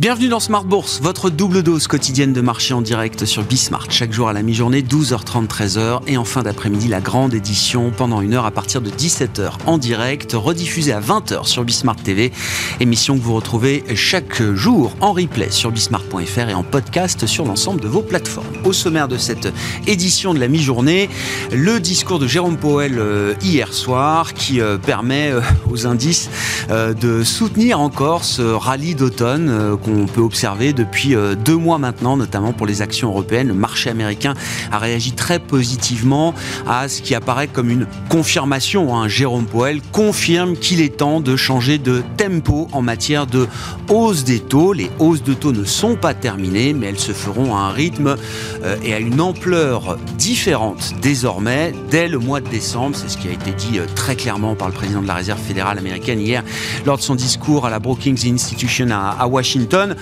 Bienvenue dans Smart Bourse, votre double dose quotidienne de marché en direct sur Bismart. Chaque jour à la mi-journée, 12h30, 13h. Et en fin d'après-midi, la grande édition pendant une heure à partir de 17h en direct, rediffusée à 20h sur Bismart TV. Émission que vous retrouvez chaque jour en replay sur bismart.fr et en podcast sur l'ensemble de vos plateformes. Au sommaire de cette édition de la mi-journée, le discours de Jérôme Powell euh, hier soir qui euh, permet euh, aux indices de soutenir encore ce rallye d'automne on peut observer depuis euh, deux mois maintenant, notamment pour les actions européennes. Le marché américain a réagi très positivement à ce qui apparaît comme une confirmation. Hein. Jérôme Powell confirme qu'il est temps de changer de tempo en matière de hausse des taux. Les hausses de taux ne sont pas terminées, mais elles se feront à un rythme euh, et à une ampleur différente désormais dès le mois de décembre. C'est ce qui a été dit euh, très clairement par le président de la Réserve fédérale américaine hier lors de son discours à la Brookings Institution à Washington.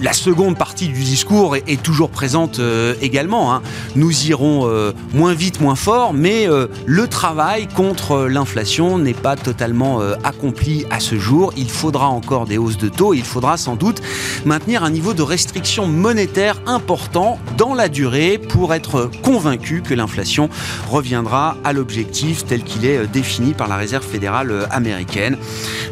La seconde partie du discours est, toujours présente euh, également. Hein. Nous irons euh, moins vite, moins fort, mais euh, le travail contre l'inflation n'est pas totalement accompli à ce jour. Il faudra encore des hausses de taux et il faudra sans doute maintenir un niveau de restriction monétaire important dans la durée pour être convaincu que l'inflation reviendra à l'objectif tel qu'il est défini par la Réserve fédérale américaine.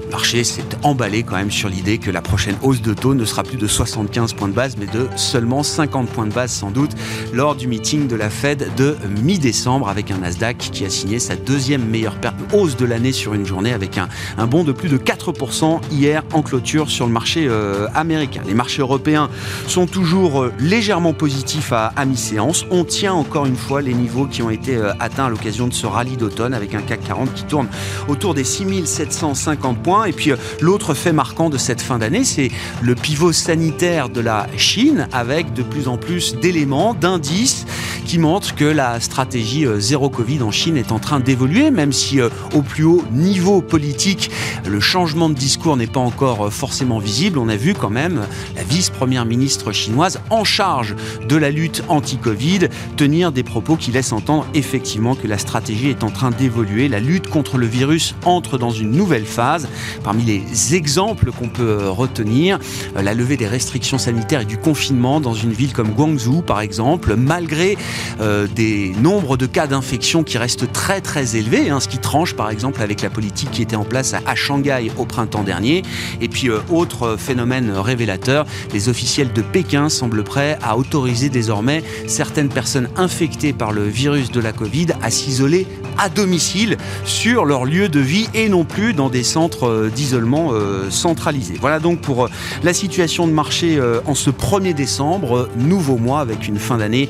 Le marché s'est emballé quand même sur l'idée que la prochaine hausse de taux ne sera plus de 75 points de base, mais de seulement 50 points de base sans doute lors du meeting de la Fed de mi-décembre avec un Nasdaq qui a signé sa deuxième meilleure hausse de l'année sur une journée avec un, bond de plus de 4% hier en clôture sur le marché euh, américain. Les marchés européens sont toujours euh, légèrement positifs à, à mi-séance. On tient encore une fois les niveaux qui ont été euh, atteints à l'occasion de ce rallye d'automne avec un CAC 40 qui tourne autour des 6750 points et puis euh, l'autre fait marquant de cette fin d'année, c'est le pivot sanitaire de la Chine avec de plus en plus d'éléments, d'indices qui montrent que la stratégie euh, zéro Covid en Chine est en train d'évoluer, même si euh, au plus haut niveau politique, le changement de discours n'est pas encore forcément visible. On a vu quand même la vice-première ministre chinoise en charge de la lutte anti-Covid tenir des propos qui laissent entendre effectivement que la stratégie est en train d'évoluer. La lutte contre le virus entre dans une nouvelle phase. Parmi les exemples qu'on peut retenir, euh, la levée des restrictions sanitaires et du confinement dans une ville comme Guangzhou, par exemple, malgré euh, des nombres de cas d'infection qui restent très très élevés, hein, ce qui tranche par exemple avec la politique qui était en place à, Shanghai au printemps dernier. Et puis, euh, autre phénomène révélateur, les officiels de Pékin semblent prêts à autoriser désormais certaines personnes infectées par le virus de la Covid à s'isoler à domicile sur leur lieu de vie et non plus dans des centres euh, d'isolement euh, centralisé. Voilà donc pour euh, la situation de marché en ce 1er décembre, nouveau mois avec une fin d'année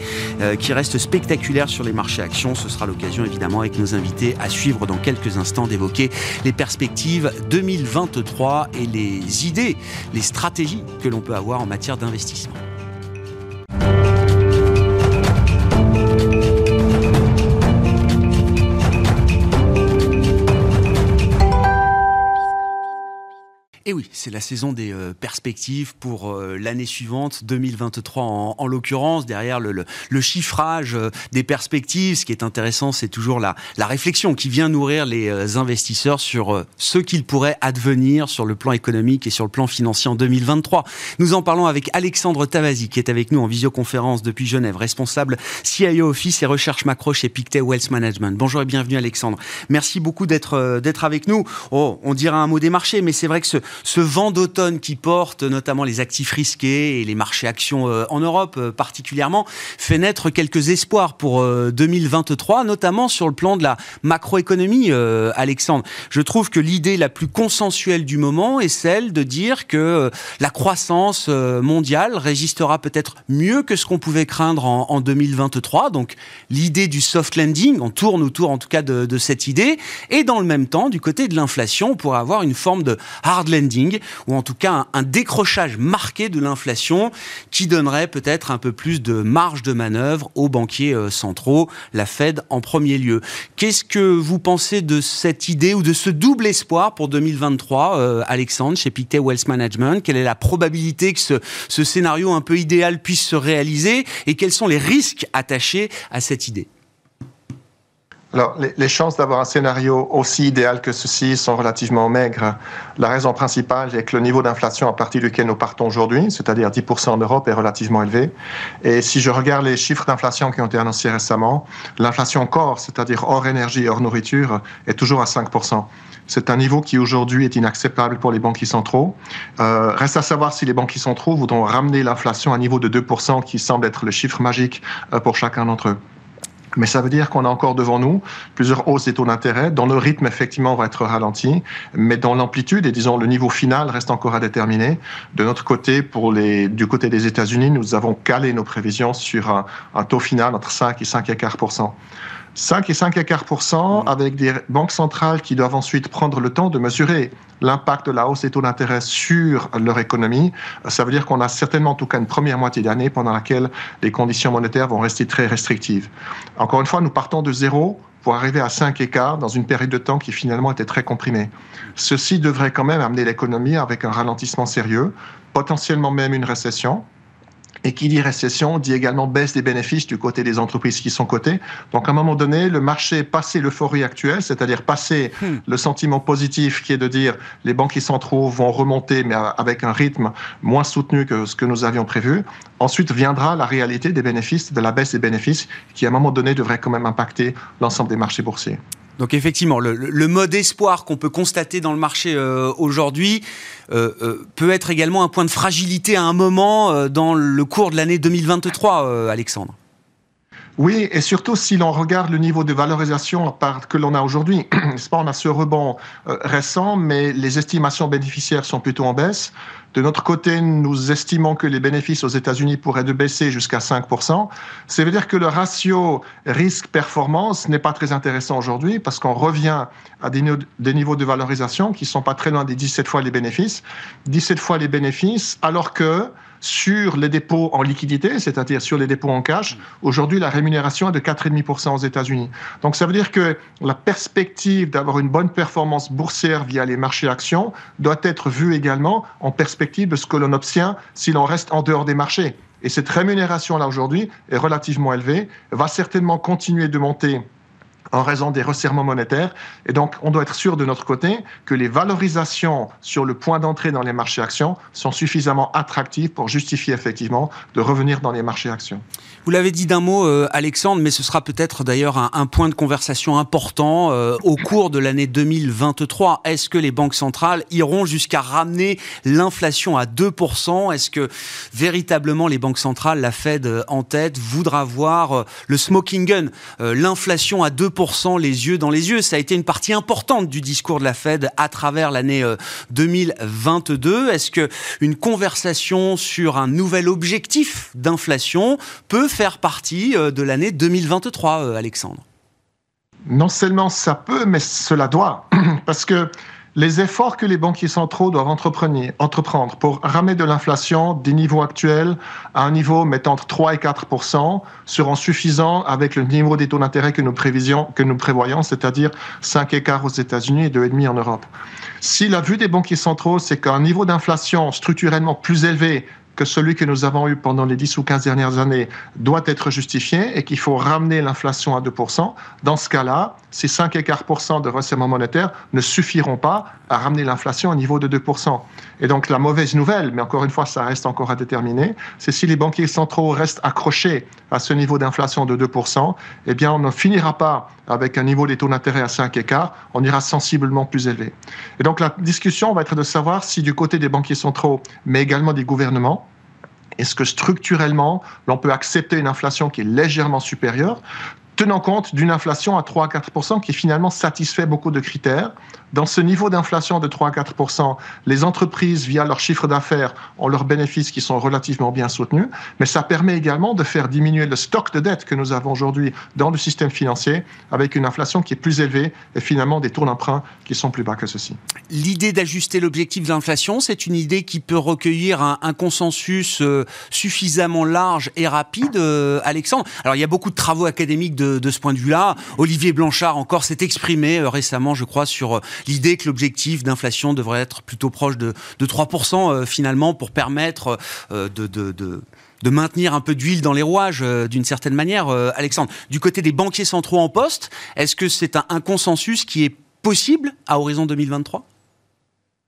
qui reste spectaculaire sur les marchés actions. Ce sera l'occasion évidemment avec nos invités à suivre dans quelques instants d'évoquer les perspectives 2023 et les idées, les stratégies que l'on peut avoir en matière d'investissement. Et oui, c'est la saison des euh, perspectives pour euh, l'année suivante, 2023 en, l'occurrence. Derrière le, chiffrage euh, des perspectives, ce qui est intéressant, c'est toujours la, la réflexion qui vient nourrir les investisseurs sur ce qu'ils pourraient advenir sur le plan économique et sur le plan financier en 2023. Nous en parlons avec Alexandre Tavazi, qui est avec nous en visioconférence depuis Genève, responsable CIO Office et recherche macro chez Pictet Wealth Management. Bonjour et bienvenue Alexandre. Merci beaucoup d'être d'être avec nous. Oh, on dira un mot des marchés, mais c'est vrai que ce, ce vent d'automne qui porte notamment les actifs risqués et les marchés actions euh, en Europe euh, particulièrement fait naître quelques espoirs pour 2023, euh, notamment sur le plan de la macroéconomie, Alexandre. Je trouve que l'idée la plus consensuelle du moment est celle de dire que la croissance mondiale résistera peut-être mieux que ce qu'on pouvait craindre en, 2023. Donc l'idée du soft landing, on tourne autour en tout cas de, cette idée. Et dans le même temps, du côté de l'inflation, on pourrait avoir une forme de hard landing ou en tout cas un, décrochage marqué de l'inflation qui donnerait peut-être un peu plus de marge de manœuvre aux banquiers euh, centraux, la Fed en premier lieu. Qu'est-ce que vous pensez de cette idée ou de ce double espoir pour 2023, euh, Alexandre, chez Pictet Wealth Management? Quelle est la probabilité que ce scénario un peu idéal puisse se réaliser? Et quels sont les risques attachés à cette idée? Alors, les, chances d'avoir un scénario aussi idéal que ceci sont relativement maigres. La raison principale est que le niveau d'inflation à partir duquel nous partons aujourd'hui, c'est-à-dire 10% en Europe, est relativement élevé. Et si je regarde les chiffres d'inflation qui ont été annoncés récemment, l'inflation corps, c'est-à-dire hors énergie et hors nourriture, est toujours à 5%. C'est un niveau qui aujourd'hui est inacceptable pour les banquiers centraux. Euh, reste à savoir si les banquiers centraux voudront ramener l'inflation à un niveau de 2% qui semble être le chiffre magique euh, pour chacun d'entre eux. Mais ça veut dire qu'on a encore devant nous plusieurs hausses des taux d'intérêt dont le rythme effectivement va être ralenti, mais dont l'amplitude et disons le niveau final reste encore à déterminer. De notre côté, du côté des États-Unis, nous avons calé nos prévisions sur un, taux final entre 5 et 5 et 5 et 5 quart mmh. avec des banques centrales qui doivent ensuite prendre le temps de mesurer l'impact de la hausse des taux d'intérêt sur leur économie. Ça veut dire qu'on a certainement en tout cas une première moitié d'année pendant laquelle les conditions monétaires vont rester très restrictives. Encore une fois, nous partons de zéro pour arriver à 5 écarts dans une période de temps qui finalement était très comprimée. Ceci devrait quand même amener l'économie avec un ralentissement sérieux, potentiellement même une récession, et qui dit récession dit également baisse des bénéfices du côté des entreprises qui sont cotées. Donc à un moment donné, le marché passé l'euphorie actuelle, c'est-à-dire passer hmm. le sentiment positif qui est de dire les banquiers centraux vont remonter mais avec un rythme moins soutenu que ce que nous avions prévu. Ensuite viendra la réalité des bénéfices, de la baisse des bénéfices qui à un moment donné devrait quand même impacter l'ensemble des marchés boursiers. Donc effectivement, le, mode espoir qu'on peut constater dans le marché euh, aujourd'hui euh, euh, peut être également un point de fragilité à un moment dans le cours de l'année 2023, Alexandre. Oui, et surtout si l'on regarde le niveau de valorisation que l'on a aujourd'hui, on a ce rebond récent, mais les estimations bénéficiaires sont plutôt en baisse. De notre côté, nous estimons que les bénéfices aux États-Unis pourraient de baisser jusqu'à 5%. Ça veut dire que le ratio risque-performance n'est pas très intéressant aujourd'hui parce qu'on revient à des, niveaux de valorisation qui sont pas très loin des 17 fois les bénéfices. 17 fois les bénéfices, alors que sur les dépôts en liquidité, c'est-à-dire sur les dépôts en cash, aujourd'hui, la rémunération est de 4,5% aux États-Unis. Donc, ça veut dire que la perspective d'avoir une bonne performance boursière via les marchés actions doit être vue également en perspective de ce que l'on obtient si l'on reste en dehors des marchés. Et cette rémunération-là, aujourd'hui, est relativement élevée, va certainement continuer de monter en raison des resserrements monétaires. Et donc, on doit être sûr de notre côté que les valorisations sur le point d'entrée dans les marchés actions sont suffisamment attractives pour justifier effectivement de revenir dans les marchés actions. Vous l'avez dit d'un mot, euh, Alexandre, mais ce sera peut-être d'ailleurs un, point de conversation important euh, au cours de l'année 2023. Est-ce que les banques centrales iront jusqu'à ramener l'inflation à 2% Est-ce que véritablement les banques centrales, la Fed en tête, voudra voir euh, le smoking gun, l'inflation à 2% les yeux dans les yeux. Ça a été une partie importante du discours de la Fed à travers l'année 2022. Euh, Est-ce que une conversation sur un nouvel objectif d'inflation peut faire partie euh, de l'année 2023, euh, Alexandre? Non seulement ça peut, mais cela doit. Parce que les efforts que les banquiers centraux doivent entreprendre pour ramener de l'inflation des niveaux actuels à un niveau mettant entre 3 et 4 seront suffisants avec le niveau des taux d'intérêt que nous, que nous prévoyons, c'est-à-dire 5 écarts aux États-Unis et 2,5 en Europe. Si la vue des banquiers centraux, c'est qu'un niveau d'inflation structurellement plus élevé que celui que nous avons eu pendant les 10 ou 15 dernières années doit être justifié et qu'il faut ramener l'inflation à 2%. Dans ce cas-là, ces 5 écarts de resserrement monétaire ne suffiront pas à ramener l'inflation au niveau de 2%. Et donc la mauvaise nouvelle, mais encore une fois, ça reste encore à déterminer, c'est si les banquiers centraux restent accrochés à ce niveau d'inflation de 2%, eh bien on ne finira pas avec un niveau des taux d'intérêt à 5 écarts, on ira sensiblement plus élevé. Et donc la discussion va être de savoir si du côté des banquiers centraux, mais également des gouvernements, est-ce que structurellement, l'on peut accepter une inflation qui est légèrement supérieure tenant compte d'une inflation à 3 à 4 qui finalement satisfait beaucoup de critères. Dans ce niveau d'inflation de 3 à 4 les entreprises, via leur chiffre d'affaires, ont leurs bénéfices qui sont relativement bien soutenus, mais ça permet également de faire diminuer le stock de dette que nous avons aujourd'hui dans le système financier avec une inflation qui est plus élevée et finalement des taux d'emprunt qui sont plus bas que ceci. L'idée d'ajuster l'objectif d'inflation, c'est une idée qui peut recueillir un, consensus euh, suffisamment large et rapide, euh, Alexandre? Alors il y a beaucoup de travaux académiques de, de ce point de vue-là. Olivier Blanchard encore s'est exprimé euh, récemment, je crois, sur l'idée que l'objectif d'inflation devrait être plutôt proche de, 3% euh, finalement pour permettre euh, de, maintenir un peu d'huile dans les rouages euh, d'une certaine manière. Alexandre, du côté des banquiers centraux en poste, est-ce que c'est un consensus qui est possible à horizon 2023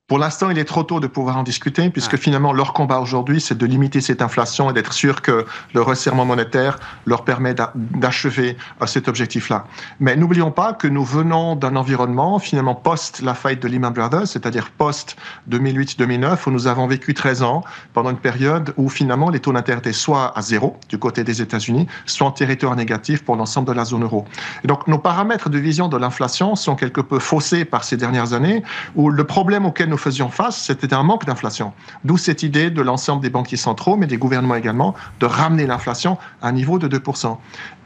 pour l'instant, il est trop tôt de pouvoir en discuter, puisque finalement, leur combat aujourd'hui, c'est de limiter cette inflation et d'être sûr que le resserrement monétaire leur permet d'achever euh, cet objectif-là. Mais n'oublions pas que nous venons d'un environnement, finalement, post la faillite de Lehman Brothers, c'est-à-dire post 2008-2009, où nous avons vécu 13 ans pendant une période où finalement les taux d'intérêt étaient soit à zéro du côté des États-Unis, soit en territoire négatif pour l'ensemble de la zone euro. Et donc, nos paramètres de vision de l'inflation sont quelque peu faussés par ces dernières années, où le problème auquel nous faisions face, c'était un manque d'inflation. D'où cette idée de l'ensemble des banquiers centraux, mais des gouvernements également, de ramener l'inflation à un niveau de 2%.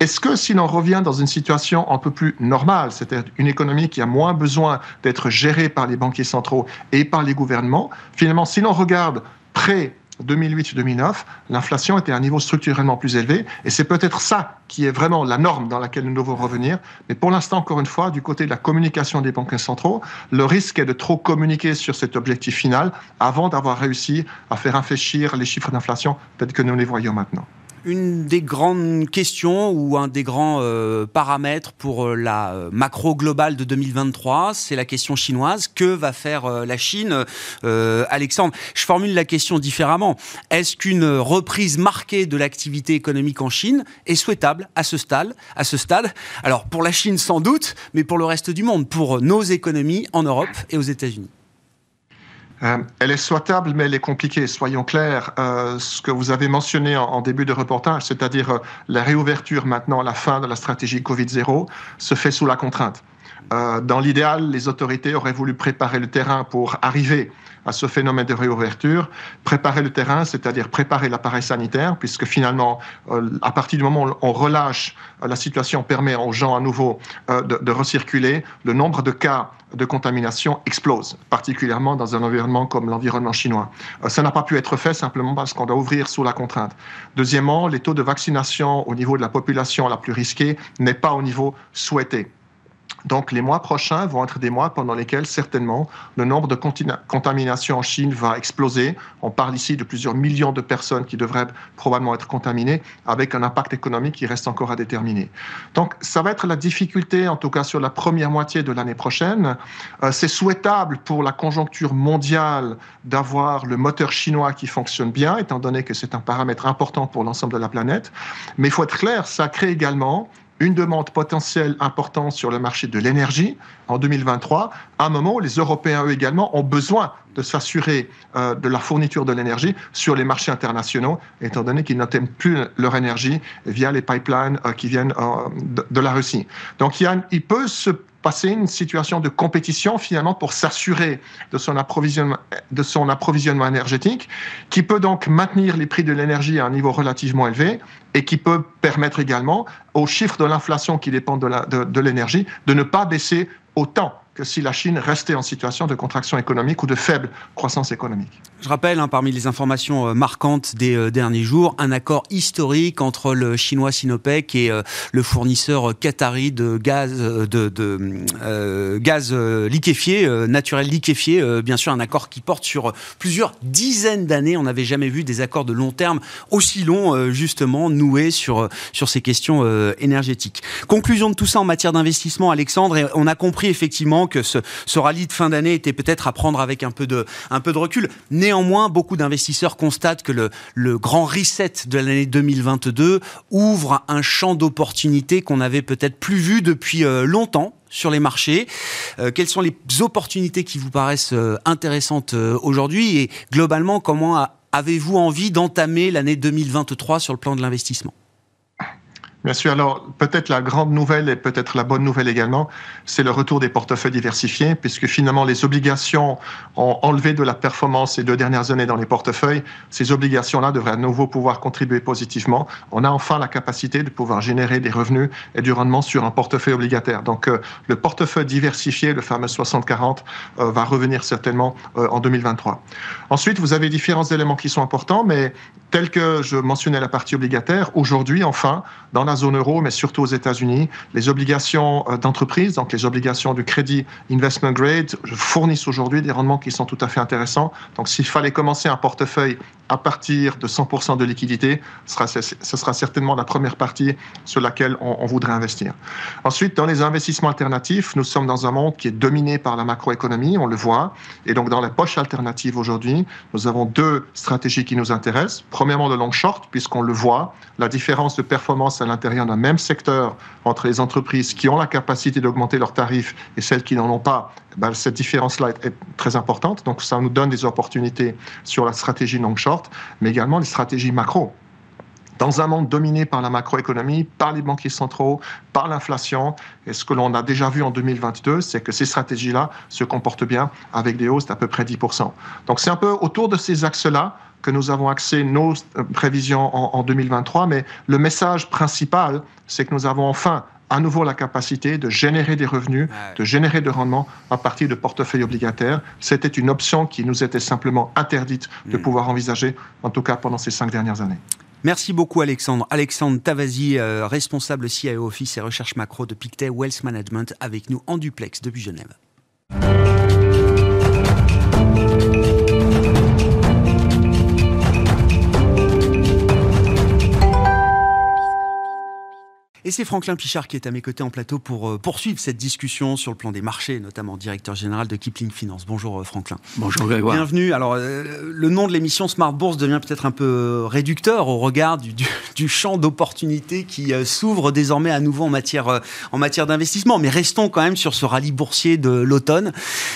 Est-ce que si l'on revient dans une situation un peu plus normale, c'est-à-dire une économie qui a moins besoin d'être gérée par les banquiers centraux et par les gouvernements, finalement, si l'on regarde près 2008-2009, l'inflation était à un niveau structurellement plus élevé. Et c'est peut-être ça qui est vraiment la norme dans laquelle nous devons revenir. Mais pour l'instant, encore une fois, du côté de la communication des banques centraux, le risque est de trop communiquer sur cet objectif final avant d'avoir réussi à faire infléchir les chiffres d'inflation tels que nous les voyons maintenant une des grandes questions ou un des grands euh, paramètres pour euh, la euh, macro globale de 2023, c'est la question chinoise. Que va faire la Chine Alexandre, je formule la question différemment. Est-ce qu'une reprise marquée de l'activité économique en Chine est souhaitable à ce stade, à ce stade? Alors pour la Chine sans doute, mais pour le reste du monde, pour nos économies en Europe et aux États-Unis euh, elle est souhaitable, mais elle est compliquée. Soyons clairs. Euh, ce que vous avez mentionné en, début de reportage, c'est-à-dire euh, la réouverture maintenant, la fin de la stratégie Covid-0, se fait sous la contrainte. dans l'idéal, les autorités auraient voulu préparer le terrain pour arriver à ce phénomène de réouverture, préparer le terrain, c'est-à-dire préparer l'appareil sanitaire, puisque finalement, euh, à partir du moment où on relâche, euh, la situation permet aux gens à nouveau euh, de, de, recirculer, le nombre de cas de contamination explose, particulièrement dans un environnement comme l'environnement chinois. ça n'a pas pu être fait simplement parce qu'on doit ouvrir sous la contrainte. Deuxièmement, les taux de vaccination au niveau de la population la plus risquée n'est pas au niveau souhaité. Donc les mois prochains vont être des mois pendant lesquels certainement le nombre de contaminations en Chine va exploser. On parle ici de plusieurs millions de personnes qui devraient probablement être contaminées avec un impact économique qui reste encore à déterminer. Donc ça va être la difficulté en tout cas sur la première moitié de l'année prochaine. Euh, c'est souhaitable pour la conjoncture mondiale d'avoir le moteur chinois qui fonctionne bien étant donné que c'est un paramètre important pour l'ensemble de la planète. Mais il faut être clair, ça crée également une demande potentielle importante sur le marché de l'énergie en 2023, à un moment où les Européens, eux également, ont besoin de s'assurer euh, de la fourniture de l'énergie sur les marchés internationaux, étant donné qu'ils n'obtiennent plus leur énergie via les pipelines euh, qui viennent euh, de, la Russie. Donc il, peut se passer une situation de compétition finalement pour s'assurer de son approvisionnement, énergétique, qui peut donc maintenir les prix de l'énergie à un niveau relativement élevé et qui peut permettre également aux chiffres de l'inflation qui dépendent de l'énergie de ne pas baisser autant que si la Chine restait en situation de contraction économique ou de faible croissance économique. Je rappelle, hein, parmi les informations euh, marquantes des euh, derniers jours, un accord historique entre le chinois Sinopec et euh, le fournisseur qatari de gaz, de, gaz liquéfié, naturel liquéfié, bien sûr, un accord qui porte sur plusieurs dizaines d'années. On n'avait jamais vu des accords de long terme aussi longs, justement, noués sur, sur ces questions énergétiques. Conclusion de tout ça en matière d'investissement, Alexandre, on a compris effectivement que ce, rallye de fin d'année était peut-être à prendre avec un peu de, recul. Néanmoins, beaucoup d'investisseurs constatent que le, grand reset de l'année 2022 ouvre un champ d'opportunités qu'on n'avait peut-être plus vu depuis euh, longtemps sur les marchés. Euh, quelles sont les opportunités qui vous paraissent euh, intéressantes aujourd'hui et globalement, comment avez-vous envie d'entamer l'année 2023 sur le plan de l'investissement? Bien sûr. Alors, peut-être la grande nouvelle et peut-être la bonne nouvelle également, c'est le retour des portefeuilles diversifiés, puisque finalement, les obligations ont enlevé de la performance ces deux dernières années dans les portefeuilles. Ces obligations-là devraient à nouveau pouvoir contribuer positivement. On a enfin la capacité de pouvoir générer des revenus et du rendement sur un portefeuille obligataire. Donc, euh, le portefeuille diversifié, le fameux 60-40, euh, va revenir certainement euh, en 2023. Ensuite, vous avez différents éléments qui sont importants, mais tels que je mentionnais la partie obligataire, aujourd'hui, enfin, dans la zone euro, mais surtout aux États-Unis, les obligations euh, d'entreprise, donc les obligations du crédit investment grade, fournissent aujourd'hui des rendements qui sont tout à fait intéressants. Donc, s'il fallait commencer un portefeuille à partir de 100% de liquidité, ce sera, ce sera certainement la première partie sur laquelle on, on, voudrait investir. Ensuite, dans les investissements alternatifs, nous sommes dans un monde qui est dominé par la macroéconomie, on le voit. Et donc, dans la poche alternative aujourd'hui, nous avons deux stratégies qui nous intéressent. Premièrement, le long short, puisqu'on le voit, la différence de performance à l'intérieur d'un même secteur entre les entreprises qui ont la capacité d'augmenter leurs tarifs et celles qui n'en ont pas, ben, cette différence-là est très importante. Donc, ça nous donne des opportunités sur la stratégie long short, mais également les stratégies macro dans un monde dominé par la macroéconomie, par les banquiers centraux, par l'inflation. Et ce que l'on a déjà vu en 2022, c'est que ces stratégies-là se comportent bien avec des hausses d'à peu près 10%. Donc c'est un peu autour de ces axes-là que nous avons axé nos euh, prévisions en, en 2023, mais le message principal, c'est que nous avons enfin à nouveau la capacité de générer des revenus, de générer de rendements à partir de portefeuilles obligataires. C'était une option qui nous était simplement interdite de hmm. pouvoir envisager, en tout cas pendant ces cinq dernières années. Merci beaucoup Alexandre. Alexandre Tavazi, euh, responsable CIO Office et recherche macro de Pictet Wealth Management, avec nous en duplex depuis Genève. Et c'est Franklin Pichard qui est à mes côtés en plateau pour euh, poursuivre cette discussion sur le plan des marchés, notamment directeur général de Kipling Finance. Bonjour euh, Franklin. Bonjour Grégoire. Bienvenue. Alors, euh, le nom de l'émission Smart Bourse devient peut-être un peu réducteur au regard du, du, champ d'opportunités qui s'ouvre désormais à nouveau en matière, en matière d'investissement. Mais restons quand même sur ce rallye boursier de l'automne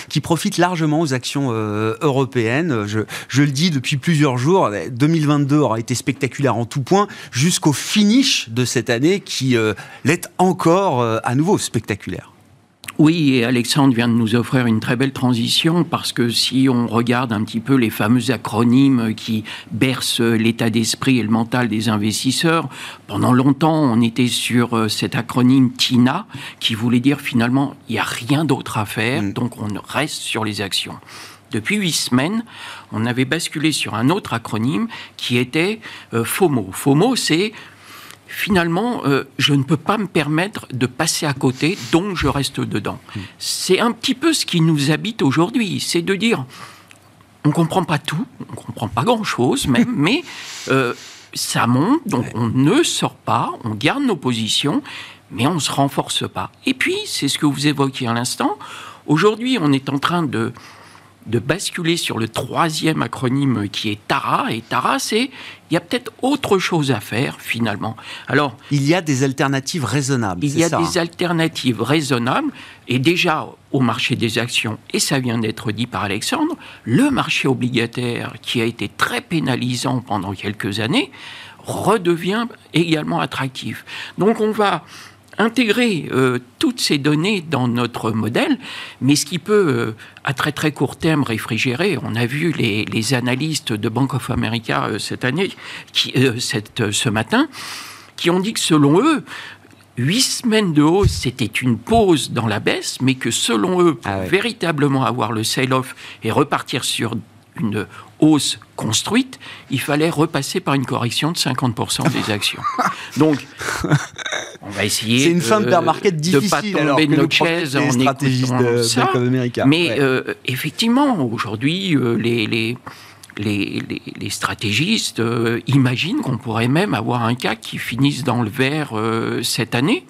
qui profite largement aux actions européennes. Je, je, le dis depuis plusieurs jours, 2022 aura été spectaculaire en tout point jusqu'au finish de cette année qui euh, l'est encore euh, à nouveau spectaculaire. Oui, et Alexandre vient de nous offrir une très belle transition parce que si on regarde un petit peu les fameux acronymes qui bercent l'état d'esprit et le mental des investisseurs, pendant longtemps on était sur euh, cet acronyme TINA qui voulait dire finalement il n'y a rien d'autre à faire, mm. donc on reste sur les actions. Depuis huit semaines, on avait basculé sur un autre acronyme qui était FOMO. FOMO, c'est finalement, euh, je ne peux pas me permettre de passer à côté, donc je reste dedans. Hmm. C'est un petit peu ce qui nous habite aujourd'hui, c'est de dire, on ne comprend pas tout, on ne comprend pas grand-chose même, mais euh, ça monte, donc on ne sort pas, on garde nos positions, mais on ne se renforce pas. Et puis, c'est ce que vous évoquiez à l'instant, aujourd'hui, on est en train de de basculer sur le troisième acronyme qui est TARA. Et TARA, c'est il y a peut-être autre chose à faire finalement. Alors, il y a des alternatives raisonnables. Il y a des alternatives raisonnables. Et déjà au marché des actions, et ça vient d'être dit par Alexandre, le marché obligataire qui a été très pénalisant pendant quelques années redevient également attractif. Donc on va intégrer euh, toutes ces données dans notre modèle, mais ce qui peut, euh, à très très court terme, réfrigérer, on a vu les, les analystes de Bank of America euh, cette année, qui, cette, ce matin, qui ont dit que selon eux, huit semaines de hausse, c'était une pause dans la baisse, mais que selon eux, pour ah véritablement avoir le sell-off et repartir sur une hausse construite, il fallait repasser par une correction de 50% des actions. Donc, on va essayer C'est une fin de market difficile, de pas tomber de notre chaise en. Mais euh, effectivement, aujourd'hui, euh, les, les, les, les, stratégistes euh, imaginent qu'on pourrait même avoir un CAC qui finisse dans le vert cette année.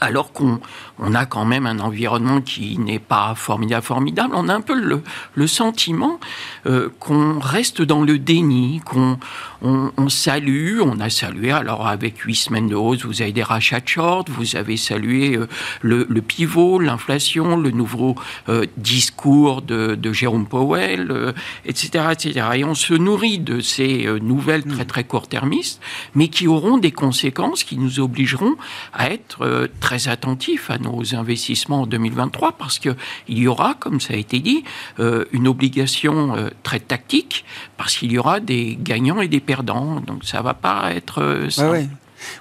Alors qu'on on a quand même un environnement qui n'est pas formidable, formidable, on a un peu le, sentiment euh, qu'on reste dans le déni, qu'on on, salue, on a salué, alors avec huit semaines de hausse, vous avez des rachats de short, vous avez salué euh, le, pivot, l'inflation, le nouveau euh, discours de, Jérôme Powell, etc., etc. Et on se nourrit de ces nouvelles très très court-termistes, mais qui auront des conséquences qui nous obligeront à être très attentifs à nos investissements en 2023 parce qu'il y aura, comme ça a été dit, euh, une obligation euh, très tactique parce qu'il y aura des gagnants et des perdants. Donc ça va pas être euh,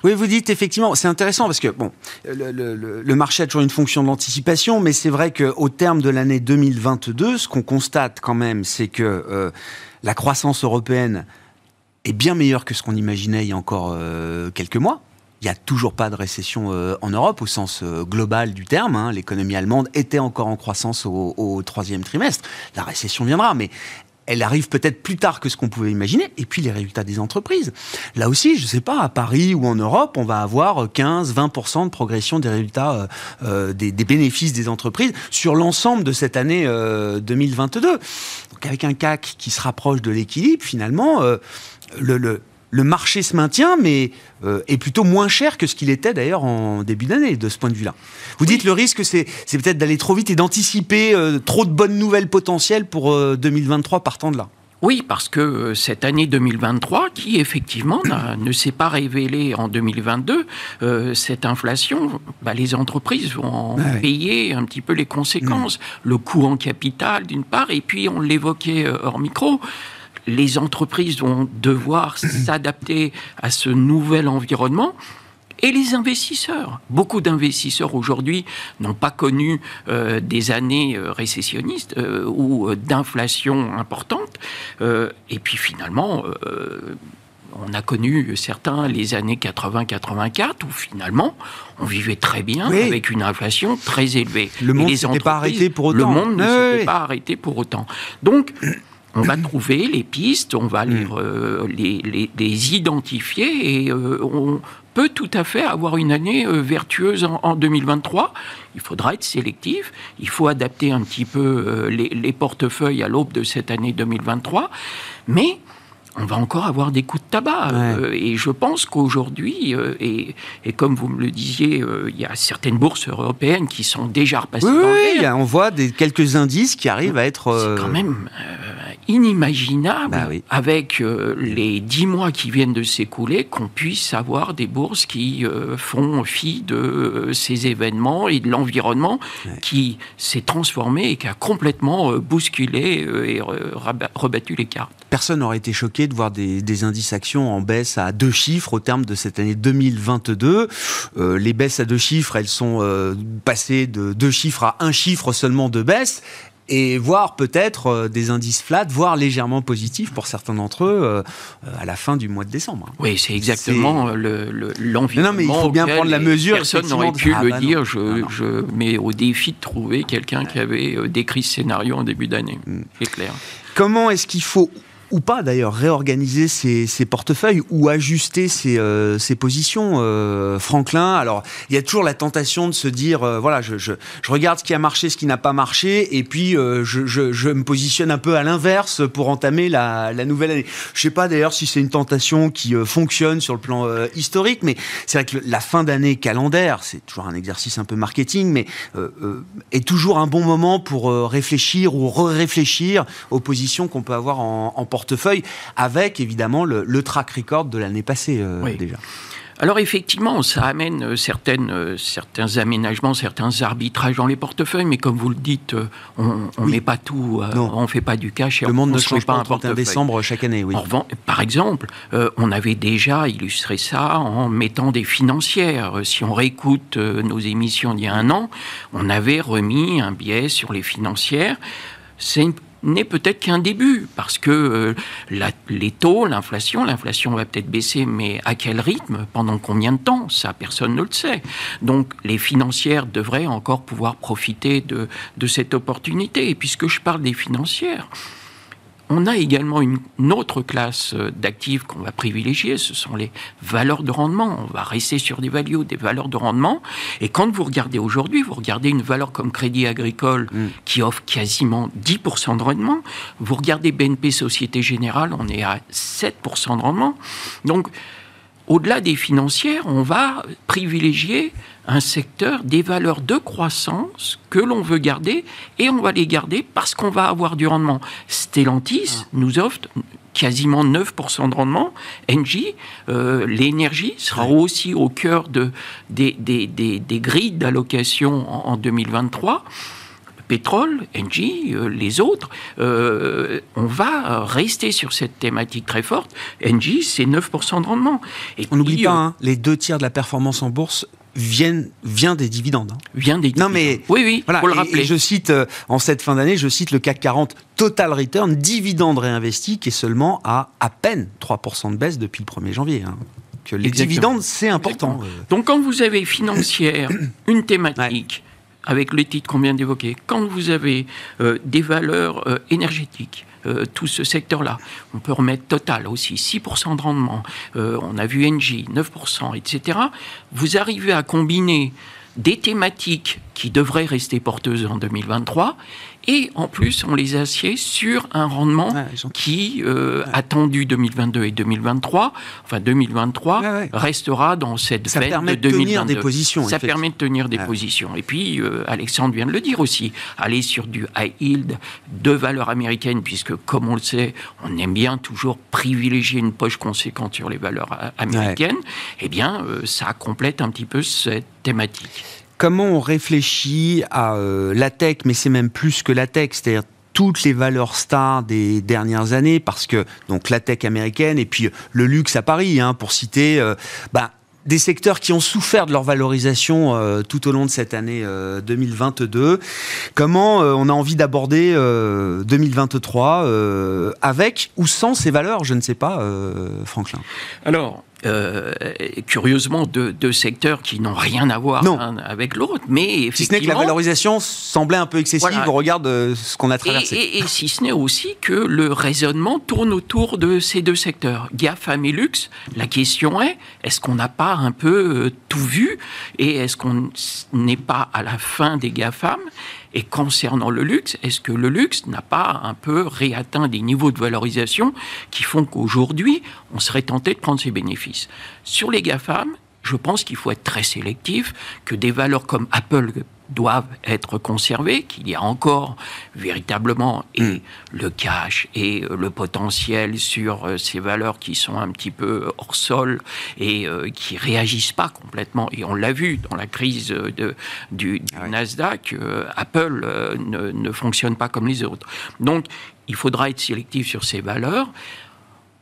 Oui, vous dites effectivement, c'est intéressant parce que bon, le, marché a toujours une fonction d'anticipation, mais c'est vrai qu'au terme de l'année 2022, ce qu'on constate quand même, c'est que la croissance européenne est bien meilleure que ce qu'on imaginait il y a encore quelques mois. Il n'y a toujours pas de récession euh, en Europe au sens euh, global du terme. Hein. L'économie allemande était encore en croissance au, troisième trimestre. La récession viendra, mais elle arrive peut-être plus tard que ce qu'on pouvait imaginer. Et puis les résultats des entreprises. Là aussi, je ne sais pas, à Paris ou en Europe, on va avoir 15-20% de progression des résultats, euh, des, bénéfices des entreprises sur l'ensemble de cette année 2022. Donc avec un CAC qui se rapproche de l'équilibre, finalement, le, le le marché se maintient, mais euh, est plutôt moins cher que ce qu'il était d'ailleurs en début d'année, de ce point de vue-là. Vous dites le risque, c'est peut-être d'aller trop vite et d'anticiper euh, trop de bonnes nouvelles potentielles pour 2023 euh, partant de là. Oui, parce que cette année 2023, qui effectivement ne s'est pas révélée en 2022, cette inflation, bah, les entreprises vont en payer un petit peu les conséquences. Le coût en capital, d'une part, et puis on l'évoquait hors micro, les entreprises vont devoir s'adapter à ce nouvel environnement et les investisseurs. Beaucoup d'investisseurs aujourd'hui n'ont pas connu euh, des années euh, récesssionnistes euh, ou d'inflation importante. et puis finalement, on a connu certains les années 80-84 où finalement on vivait très bien avec une inflation très élevée. Le monde ne pas arrêté pour autant. Le monde ne s'était pas arrêté pour autant. Donc on va trouver les pistes, on va les, mm. les, identifier et euh, on peut tout à fait avoir une année euh, vertueuse en, 2023. Il faudra être sélectif, il faut adapter un petit peu euh, les, portefeuilles à l'aube de cette année 2023, mais on va encore avoir des coups de tabac. Et je pense qu'aujourd'hui, et, comme vous me le disiez, il y a certaines bourses européennes qui sont déjà repassées. Oui, on voit des, quelques indices qui arrivent à être. C'est quand même inimaginable, bah avec les dix mois qui viennent de s'écouler, qu'on puisse avoir des bourses qui font fi de ces événements et de l'environnement qui s'est transformé et qui a complètement bousculé et rebattu les cartes. Personne n'aurait été choqué de voir des, indices actions en baisse à deux chiffres au terme de cette année 2022. Euh, les baisses à deux chiffres, elles sont euh, passées de deux chiffres à un chiffre seulement de baisse et voir peut-être euh, des indices flats, voire légèrement positifs pour certains d'entre eux à la fin du mois de décembre. Oui, c'est exactement l'environnement. Le, non, mais il faut bien prendre la mesure. Personne n'aurait pu ah, le bah dire. Je, ah, je, mets au défi de trouver quelqu'un qui avait décrit ce scénario en début d'année. Mm. C'est clair. Comment est-ce qu'il faut ou pas d'ailleurs réorganiser ses, portefeuilles ou ajuster ses, euh, positions. Euh, Franklin, alors il y a toujours la tentation de se dire euh, voilà, je, regarde ce qui a marché, ce qui n'a pas marché, et puis je, me positionne un peu à l'inverse pour entamer la, nouvelle année. Je sais pas d'ailleurs si c'est une tentation qui fonctionne sur le plan historique, mais c'est vrai que la fin d'année calendaire, c'est toujours un exercice un peu marketing, mais est toujours un bon moment pour réfléchir ou re-réfléchir aux positions qu'on peut avoir en, en portefeuille, avec évidemment le, track record de l'année passée euh, déjà. Alors effectivement, ça amène euh, certaines, euh, certains aménagements, certains arbitrages dans les portefeuilles, mais comme vous le dites, on ne met pas tout, on ne fait pas du cash. Et le monde ne change pas un 31 décembre chaque année, oui. par exemple, on avait déjà illustré ça en mettant des financières. Si on réécoute nos émissions d'il y a un an, on avait remis un biais sur les financières. C'est n'est peut-être qu'un début, parce que euh, les taux, l'inflation, l'inflation va peut-être baisser, mais à quel rythme, pendant combien de temps, ça personne ne le sait. Donc les financières devraient encore pouvoir profiter de, de cette opportunité. Et puisque je parle des financières, on a également une, autre classe euh, d'actifs qu'on va privilégier, ce sont les valeurs de rendement. On va rester sur des values, des valeurs de rendement. Et quand vous regardez aujourd'hui, vous regardez une valeur comme Crédit Agricole mm. qui offre quasiment 10% de rendement. Vous regardez BNP Société Générale, on est à 7% de rendement. Donc, au-delà des financières, on va privilégier un secteur des valeurs de croissance que l'on veut garder et on va les garder parce qu'on va avoir du rendement. Stellantis ah. nous offre quasiment 9% de rendement. Engie, euh, l'énergie sera aussi au cœur de, des, des, des, grilles d'allocation en, en 2023 pétrole, Engie, euh, les autres, euh, on va rester sur cette thématique très forte. Engie, c'est 9% de rendement. Et on n'oublie pas, hein, les deux tiers de la performance en bourse viennent vient des dividendes. Hein. Vient des dividendes. Non mais oui oui, voilà, le rappeler. Et, je cite euh, en cette fin d'année, je cite le CAC 40 total return dividende réinvesti qui est seulement à à peine 3% de baisse depuis le 1er janvier. Hein. Que les dividendes c'est important. Donc quand vous avez financière une thématique avec le titre qu'on vient d'évoquer, quand vous avez euh, des valeurs euh, énergétiques, euh, tout ce secteur-là. On peut remettre Total aussi, 6% de rendement. on a vu Engie, 9%, etc. Vous arrivez à combiner des thématiques qui devraient rester porteuses en 2023 et en plus, on les assied sur un rendement qui, euh, attendu 2022 et 2023, enfin 2023, restera dans cette Ça permet de, tenir des positions. Ça permet de tenir des positions. Et puis, euh, Alexandre vient de le dire aussi, aller sur du high yield de valeur américaine, puisque comme on le sait, on aime bien toujours privilégier une poche conséquente sur les valeurs euh, américaines, eh bien, ça complète un petit peu cette thématique comment on réfléchit à euh, la tech, mais c'est même plus que la tech, c'est-à-dire toutes les valeurs stars des dernières années, parce que donc la tech américaine et puis le luxe à Paris, hein, pour citer, euh, bah, des secteurs qui ont souffert de leur valorisation euh, tout au long de cette année 2022. Comment on a envie d'aborder 2023 avec ou sans ces valeurs? Je ne sais pas, Franklin. Alors, euh, curieusement deux, secteurs qui n'ont rien à voir avec l'autre, mais effectivement... Si ce n'est que la valorisation semblait un peu excessive au regard de ce qu'on a traversé. Et, si ce n'est aussi que le raisonnement tourne autour de ces deux secteurs, GAFAM et Luxe. La question est, est-ce qu'on n'a pas un peu euh, tout vu et est-ce qu'on n'est pas à la fin des GAFAM et concernant le luxe, est-ce que le luxe n'a pas un peu réatteint des niveaux de valorisation qui font qu'aujourd'hui, on serait tenté de prendre ses bénéfices? Sur les GAFAM, je pense qu'il faut être très sélectif, que des valeurs comme Apple doivent être conservées, qu'il y a encore véritablement et hmm. le cash et euh, le potentiel sur euh, ces valeurs qui sont un petit peu hors sol et euh, qui réagissent pas complètement. Et on l'a vu dans la crise de, du, ah Nasdaq, Apple ne, ne, fonctionne pas comme les autres. Donc, il faudra être sélectif sur ces valeurs.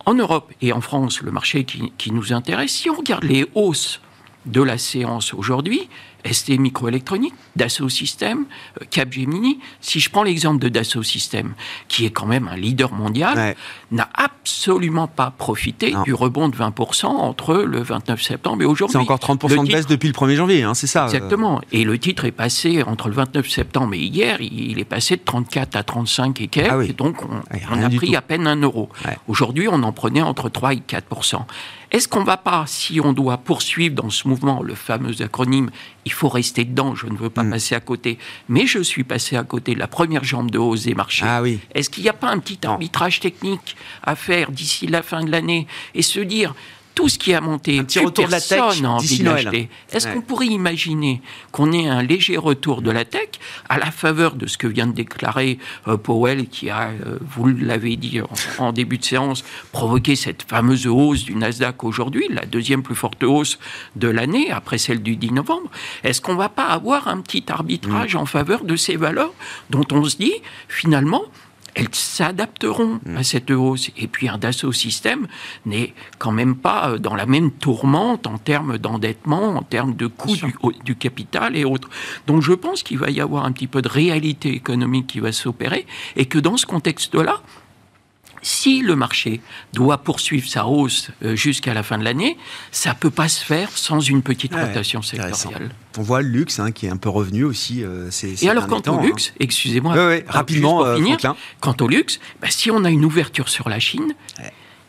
En Europe et en France, le marché qui, qui nous intéresse, si on regarde les hausses de la séance aujourd'hui, ST Microélectronique, Dassault Systèmes, euh, Capgemini. Si je prends l'exemple de Dassault Systèmes, qui est quand même un leader mondial, n'a absolument pas profité du rebond de 20% entre le 29 septembre et aujourd'hui. C'est encore 30% de baisse depuis le 1er janvier, hein, c'est ça euh. Exactement. Et le titre est passé entre le 29 septembre et hier, il est passé de 34 à 35 et quelques. Ah et donc, on, a pris à peine un euro. Aujourd'hui, on en prenait entre 3 et 4%. Est-ce qu'on ne va pas, si on doit poursuivre dans ce mouvement, le fameux acronyme il faut rester dedans, je ne veux pas hmm. passer à côté, mais je suis passé à côté de la première jambe de hausse des marchés. Ah oui. Est-ce qu'il n'y a pas un petit arbitrage technique à faire d'ici la fin de l'année et se dire tout ce qui a monté, un petit retour de la tech Noël. Est-ce qu'on pourrait imaginer qu'on ait un léger retour de la tech à la faveur de ce que vient de déclarer euh, Powell, qui a, euh, vous l'avez dit en, début de séance, provoqué cette fameuse hausse du Nasdaq aujourd'hui, la deuxième plus forte hausse de l'année après celle du 10 novembre? Est-ce qu'on va pas avoir un petit arbitrage mm. en faveur de ces valeurs dont on se dit finalement elles s'adapteront à cette hausse. Et puis un Dassault Système n'est quand même pas euh, dans la même tourmente en termes d'endettement, en termes de coût du, capital et autres. Donc je pense qu'il va y avoir un petit peu de réalité économique qui va s'opérer et que dans ce contexte-là, Si le marché doit poursuivre sa hausse euh, jusqu'à la fin de l'année, ça peut pas se faire sans une petite rotation sectorielle. On voit le luxe hein, qui est un peu revenu aussi. Euh, Et alors, quant au luxe, hein. excusez-moi, rapidement, finir, quant au luxe, bah, si on a une ouverture sur la Chine,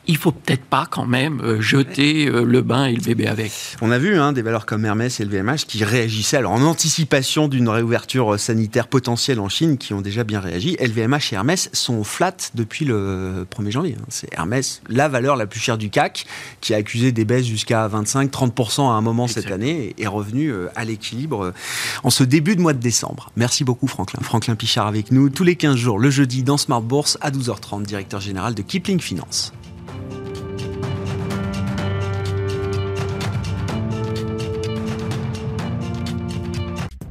il faut peut-être pas quand même euh, jeter euh, le bain et le bébé avec. On a vu hein, des valeurs comme Hermès et le VMH qui réagissaient alors en anticipation d'une réouverture euh, sanitaire potentielle en Chine, qui ont déjà bien réagi. LVMH et Hermès sont flat depuis le 1er janvier. Hein. C'est Hermès, la valeur la plus chère du CAC, qui a accusé des baisses jusqu'à 25-30% à un moment cette année, et est revenu à l'équilibre en ce début de mois de décembre. Merci beaucoup Franklin. Franklin Pichard avec nous tous les 15 jours, le jeudi dans Smart Bourse à 12h30, directeur général de Kipling Finance.